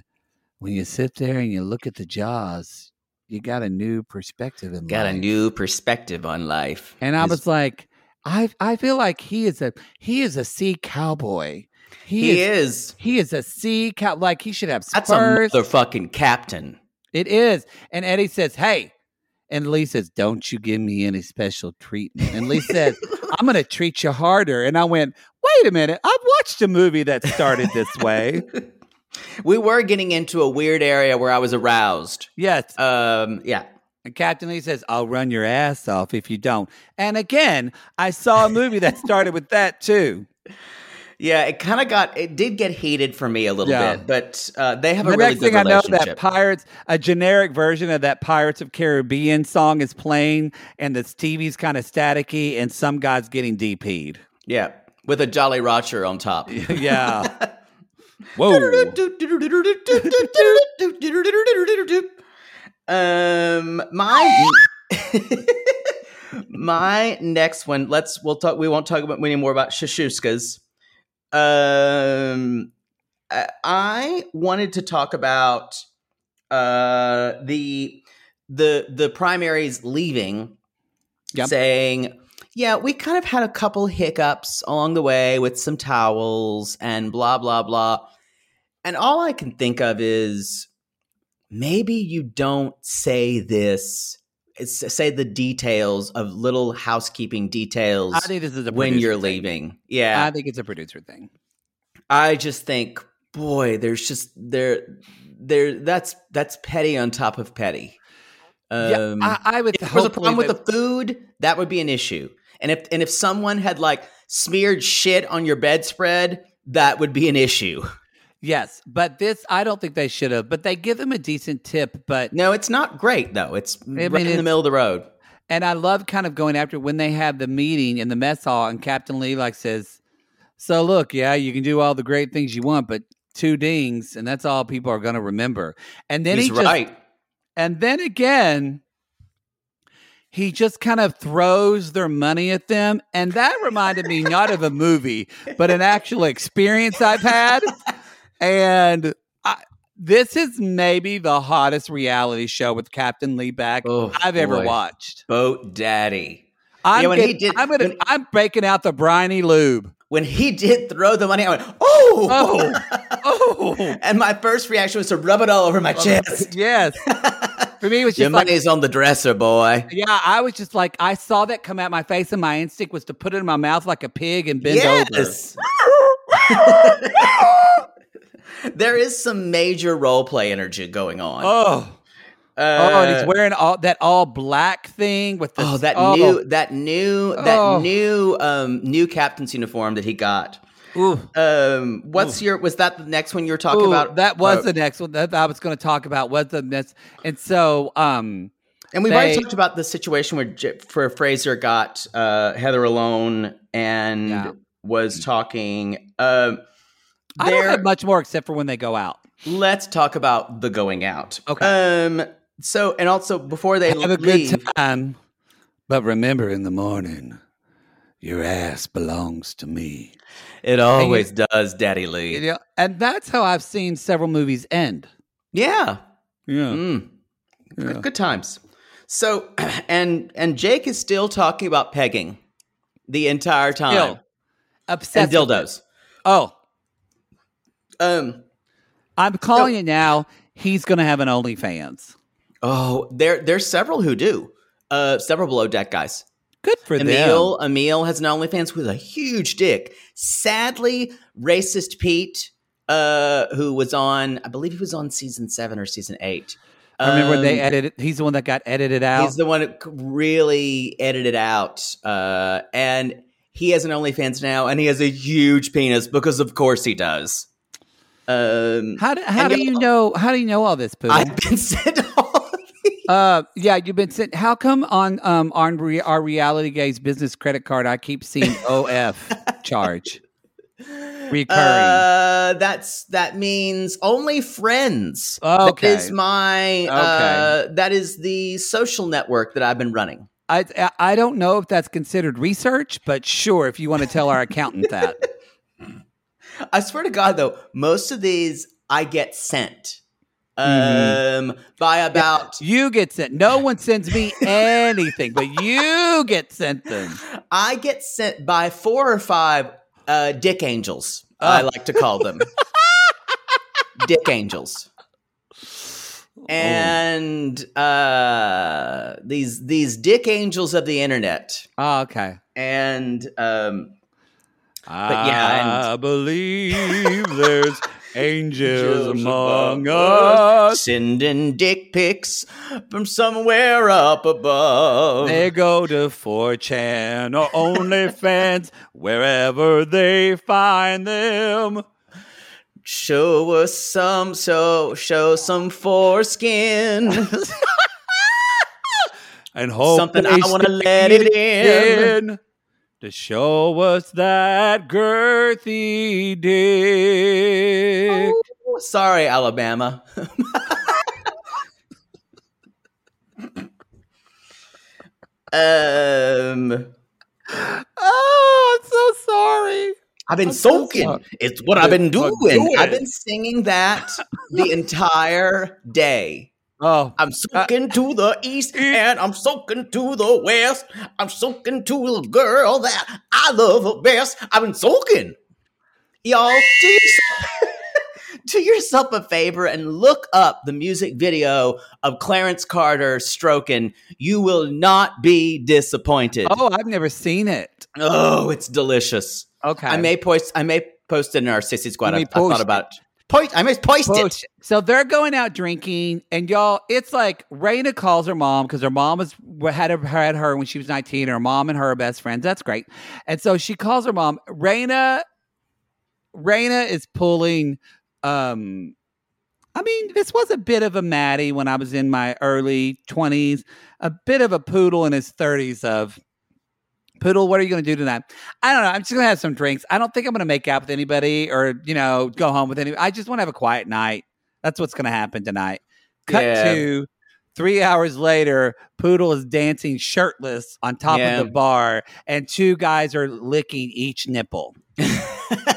when you sit there and you look at the jaws, you got a new perspective in Got a new perspective on life. And I His- was like, I I feel like he is a he is a sea cowboy. He, he is, is. he is a sea cow. Like he should have spurs. That's a motherfucking captain. it is. And Eddie says, "Hey," and Lee says, "Don't you give me any special treatment." And Lee says, "I'm going to treat you harder." And I went, "Wait a minute! I've watched a movie that started this way." We were getting into a weird area where I was aroused. yes. Um, yeah. And Captain Lee says, I'll run your ass off if you don't. And again, I saw a movie that started with that too. Yeah, it kind of got, it did get heated for me a little Yeah. bit, but uh, they have a the really next thing I know, that Pirates, a generic version of that Pirates of Caribbean song is playing, and the TV's kind of staticky, and some guy's getting DP'd. yeah, with a Jolly Roger on top. Yeah. Whoa. um, my my next one. Let's we'll talk. We won't talk about any more about shashuskas. Um, I- wanted to talk about uh the the the primaries leaving, Yep. saying. Yeah, we kind of had a couple hiccups along the way with some towels and blah, blah, blah. And all I can think of is maybe you don't say this, say the details of little housekeeping details I think this is a when you're thing. leaving. Yeah. I think it's a producer thing. I just think, boy, there's just there, there. That's that's petty on top of petty. Um, yeah, I, I would. if there was a problem with the food, that would be an issue. And if and if someone had like smeared shit on your bedspread, that would be an issue. Yes, but this I don't think they should have. But they give them a decent tip. But No, it's not great though. It's right mean, in the middle of the road. and I love kind of going after when they have the meeting in the mess hall, and Captain Lee like says, "So look, yeah, you can do all the great things you want, but two dings, and that's all people are going to remember." And then He's he just, right. and then again. He just kind of throws their money at them. And that reminded me not of a movie, but an actual experience I've had. And I, this is maybe the hottest reality show with Captain Lee back Oh, I've ever watched. Boat Daddy. I'm, Yeah, getting- did- I'm, gonna, when- I'm breaking out the briny lube. When he did throw the money, I went, "Oh, Oh, oh. and my first reaction was to rub it all over my chest. yes. For me, it was Your just like, money's on the dresser, boy. yeah, I was just like, I saw that come out my face, and my instinct was to put it in my mouth like a pig and bend over. There is some major role play energy going on. Oh, Uh, oh, and he's wearing all that all black thing with the oh, that oh, new, that new, that Oh. new, um, new captain's uniform that he got. Ooh, Um, what's your? Was that the next one you were talking ooh, about? That was Uh, the next one that I was going to talk about. Was the next, and so um, And we've already talked about the situation where J- for Fraser got uh, Heather alone and Yeah. was talking. Um, I don't have much more except for when they go out. let's talk about the going out. Okay. Um. So and also before they Have a leave, good time, but remember in the morning, your ass belongs to me. it always does, Daddy Lee. You know, and that's how I've seen several movies end. yeah. Yeah, Mm. yeah. Good, good times. So and and Jake is still talking about pegging the entire time Still obsessed. and dildos. Oh, Um. I'm calling it now. He's going to have an OnlyFans. Oh, there there's several who do. Uh, several below deck guys. Good for Emile, them. Emile has an OnlyFans with a huge dick. Sadly, racist Pete, uh, who was on, I believe he was on season seven or season eight. I remember when they Um, edited. He's the one that got edited out. He's the one that really edited out, uh, and he has an OnlyFans now, and he has a huge penis because, of course, he does. Um, how do, how do you know? How do you know all this, Pooh? I've been sent all. Uh, yeah, you've been sent. How come on um on re- our reality gaze business credit card I keep seeing OF charge recurring? Uh, that's that means only friends. Okay. that is my uh, that is the social network that I've been running. I- I don't know if that's considered research, but sure, if you want to tell our accountant that. I swear to God, though, most of these I get sent um Mm-hmm. by about You get sent. No one sends me anything, but you get sent them. I get sent by four or five uh, dick angels. I Oh. like to call them dick angels. And uh, these these dick angels of the internet, Oh, okay. and um, But yeah, I believe there's angels Angels among above us. sending dick pics from somewhere up above. They go to 4chan or OnlyFans, wherever they find them. Show us some, so show some foreskin. And hope Something I wanna let it in. in to show us that girthy dick. Sorry, Alabama. um, Oh, I'm so sorry. I've been I'm soaking. sorry. it's what I've been doing. doing. I've been singing that the entire day. Oh, I'm uh, soaking to the east and I'm soaking to the west. I'm soaking to the girl that I love the best. I've been soaking. Y'all, do yourself, do yourself a favor and look up the music video of Clarence Carter stroking. You will not be disappointed. oh, I've never seen it. Oh, it's delicious. Okay, I may post. I may post it in our sissy squad. I, I thought about it. Post. I may post it. So they're going out drinking, and y'all, it's like Rayna calls her mom because her mom was had her, had her when she was nineteen. Her mom and her are best friends. That's great. And so she calls her mom. Rayna, Rayna is pulling. um I mean, this was a bit of a Maddie when I was in my early twenties, a bit of a poodle in his thirties. Of Poodle, what are you going to do tonight? I don't know. I'm just going to have some drinks. I don't think I'm going to make out with anybody or, you know, go home with anybody. I just want to have a quiet night. That's what's going to happen tonight. Cut Yeah. to three hours later, Poodle is dancing shirtless on top Yeah. of the bar, and two guys are licking each nipple.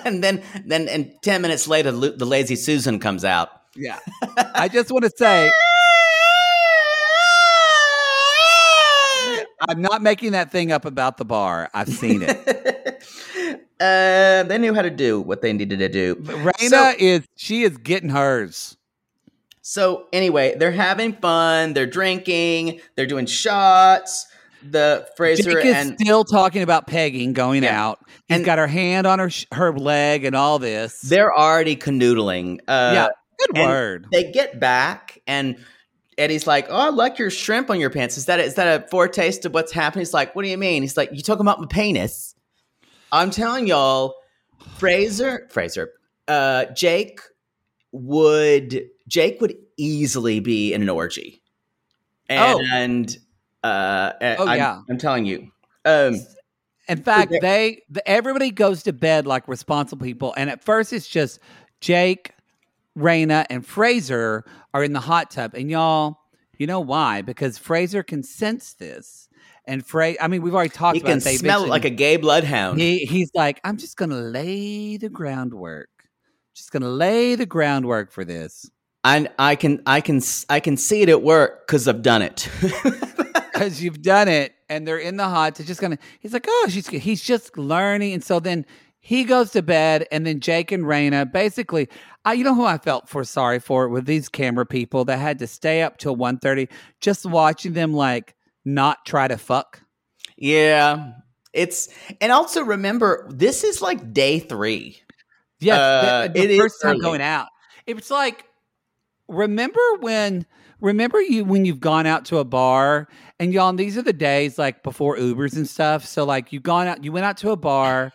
and then, then, and ten minutes later, the lazy Susan comes out. Yeah. I just want to say, ah! I'm not making that thing up about the bar. I've seen it. uh, they knew how to do what they needed to do. Rayna So- is, she is getting hers. So anyway, they're having fun. They're drinking. They're doing shots. The Fraser Jake is and still talking about pegging going Yeah. out. He's And- got her hand on her her leg and all this. they're already canoodling. Uh, yeah, good word. They get back and Eddie's like, "Oh, I like your shrimp on your pants. Is that is that a foretaste of what's happening?" He's like, "What do you mean?" He's like, "You talking about my penis?" I'm telling y'all, Fraser, Fraser, uh, Jake would Jake would easily be in an orgy, Oh. and uh, Oh, I'm, yeah. I'm telling you, um, In fact, they- they the, everybody goes to bed like responsible people, and at first it's just Jake, Rayna, and Fraser are in the hot tub, and y'all, you know why? Because Fraser can sense this, and Fra- I mean, we've already talked he about can it. They smell like a gay bloodhound. He he's like, I'm just gonna lay the groundwork. Just gonna lay the groundwork for this. and I can I can I can see it at work because I've done it. because you've done it and they're in the hot to just gonna he's like oh she's he's just learning and so then he goes to bed and then jake and Rayna basically I, you know who i felt for sorry for with these camera people that had to stay up till 1.30 just watching them like not try to fuck yeah, it's and also remember this is like day three. yes Uh, the, the it is first time early. going out it's like remember when remember you when you've gone out to a bar and y'all these are the days like before ubers and stuff so like you've gone out you went out to a bar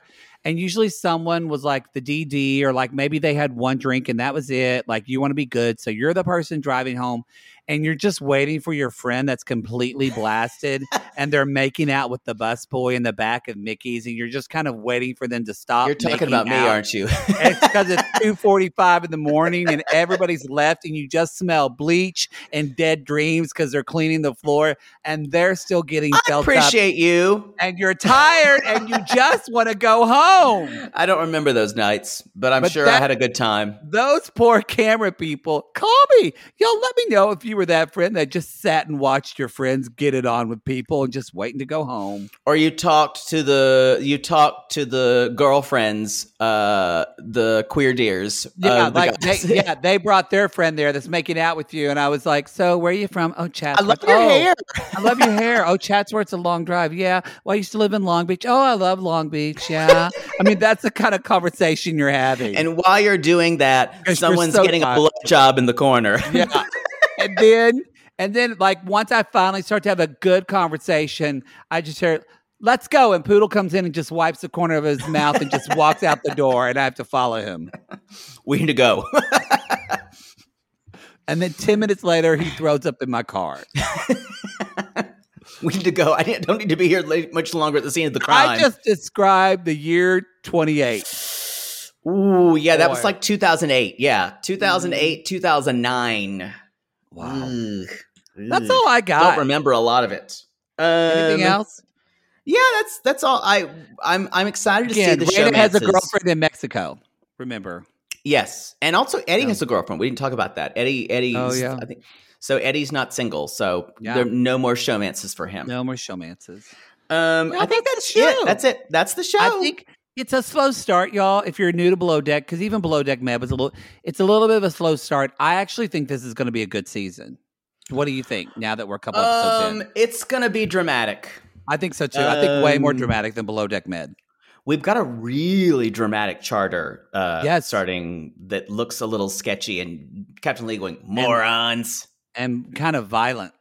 and usually someone was like the dd or like maybe they had one drink and that was it. Like you want to be good so you're the person driving home and you're just waiting for your friend that's completely blasted and they're making out with the busboy in the back of mickey's and you're just kind of waiting for them to stop You're talking about me, out aren't you? it's because it's 2.45 in the morning and everybody's left and you just smell bleach and dead dreams because they're cleaning the floor and they're still getting I felt appreciate you. and you're tired and you just want to go home I don't remember those nights, but I'm But sure I had a good time. those poor camera people call me y'all let me know if you were that friend that just sat and watched your friends get it on with people and just waiting to go home Or you talked to the you talked to the girlfriends, uh, the queer dears. yeah the like they, yeah they brought their friend there that's making out with you and i was like so where are you from oh chatsworth I love your oh, hair. I love your hair. Oh, Chatsworth's a long drive. Yeah. Well, I used to live in Long Beach. Oh, I love Long Beach. Yeah. I mean, that's the kind of conversation you're having. And while you're doing that, someone's so getting a blow job in the corner. yeah. and then, and then, like, once I finally start to have a good conversation, I just hear, let's go. And Poodle comes in and just wipes the corner of his mouth and just walks out the door. And I have to follow him. we need to go. And then 10 minutes later, he throws up in my car. we need to go. I don't need to be here late, much longer at the scene of the crime. I just described the year 28. Ooh, yeah, that was like 2008. Yeah, 2008, mm-hmm. 2009. Wow. Ugh. That's all I got. Don't remember a lot of it. Anything Um, else? Yeah, that's that's all. I I'm I'm excited to see the Rayna has a girlfriend in Mexico. Remember? Yes, and also Eddie Yeah. has a girlfriend. We didn't talk about that. Eddie Eddie. Oh, yeah. I think So Eddie's not single. So Yeah. there no more showmances for him. No more showmances. Um, Yeah, I think that's that's it. That's it. That's the show. I think it's a slow start, y'all. If you're new to Below Deck, because even Below Deck Med was a little, it's a little bit of a slow start. I actually think this is going to be a good season. What do you think? Now that we're a couple episodes um, in, it's gonna be dramatic. I think so too. I think way more um, dramatic than Below Deck Med. We've got a really dramatic charter uh, Yes. starting that looks a little sketchy, and Captain Lee going morons. and kind of violent.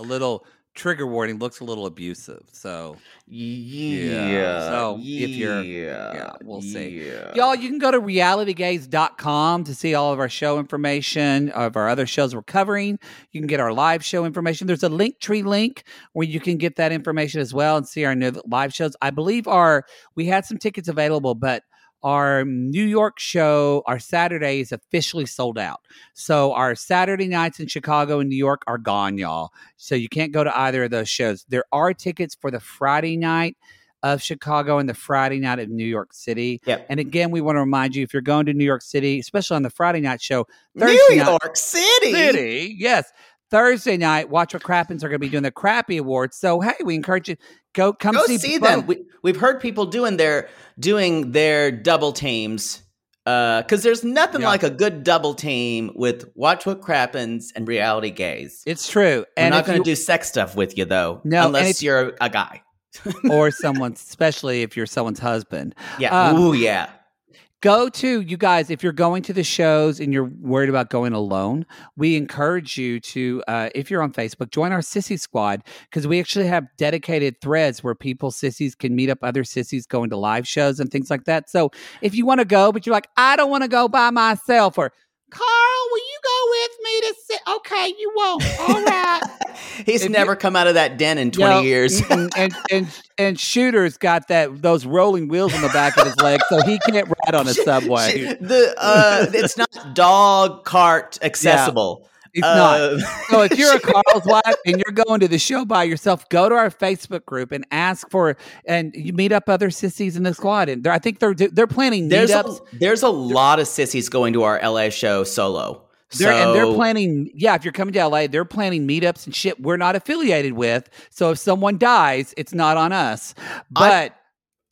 A little trigger warning looks a little abusive. So, Yeah. yeah. So, if you're- yeah, yeah, we'll see. yeah. y'all, you can go to realitygays.com to see all of our show information of our other shows we're covering. You can get our live show information. There's a link tree link where you can get that information as well and see our new live shows. I believe our we had some tickets available, but our New York show, our Saturday is officially sold out. So our Saturday nights in Chicago and New York are gone, y'all. So you can't go to either of those shows. There are tickets for the Friday night of Chicago and the Friday night of New York City. Yep. And again, we want to remind you if you're going to New York City, especially on the Friday night show, New Thursday night- York City. City, yes. Thursday night, Watch What Crappens are going to be doing the Crappy Awards. So hey, we encourage you go come Go see, see, them. We, we've heard people doing their doing their double teams because there's nothing Yeah. like a good double team with Watch What Crappens and Reality gays. It's true. We're And not going to do sex stuff with you though, No, unless you're a guy. or someone, especially if you're someone's husband. Yeah. Um, Ooh, yeah. Go to you guys if you're going to the shows and you're worried about going alone. We encourage you to, uh, if you're on Facebook, join our sissy squad because we actually have dedicated threads where people sissies can meet up other sissies going to live shows and things like that. So if you want to go, but you're like, I don't want to go by myself, or Carl, will you go with me to sit? Okay, you won't. All right. He's if never come out of that den in 20 No, years. mm-mm. and and and shooter's got that those rolling wheels on the back of his leg, so he can't ride on a subway. the uh, it's not dog cart accessible. It's not. Uh, So if you're a Carl's wife and you're going to the show by yourself, go to our Facebook group and ask for and you meet up other sissies in the squad. And they're, I think they're they're planning there's meetups. a, there's a lot of sissies going to our LA show solo. They're, and they're planning, yeah. If you're coming to LA, they're planning meetups and shit. We're not affiliated with, so if someone dies, it's not on us. But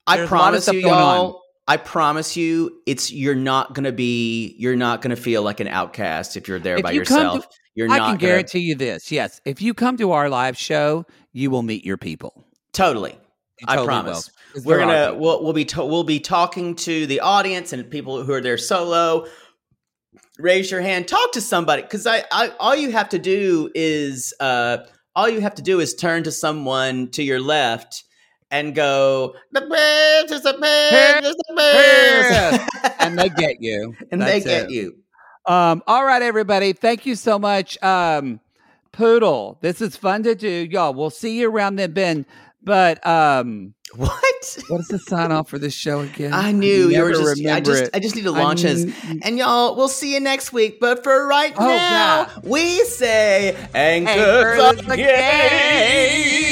I There's a lot of promise you, y'all. I promise you, it's you're not gonna be, you're not gonna feel like an outcast if you're there If by you come to- yourself. you're I not can gonna, guarantee you this: yes, if you come to our live show, you will meet your people. totally. You I totally promise. We're gonna we'll, we'll be to, we'll be talking to the audience and people who are there solo. Raise your hand. Talk to somebody because I, I all you have to do is uh all you have to do is turn to someone to your left and go the bears is the bears is the bears and they get you, and they get it. you. Um, all right, everybody. Thank you so much. Um, Poodle, this is fun to do. Y'all, we'll see you around the bend. But um, What? what is the sign off for this show again? I knew you were just. I just. it. I just need to launch kn- And y'all, we'll see you next week. But for right Oh, now, we say anchor Anchor the the gay.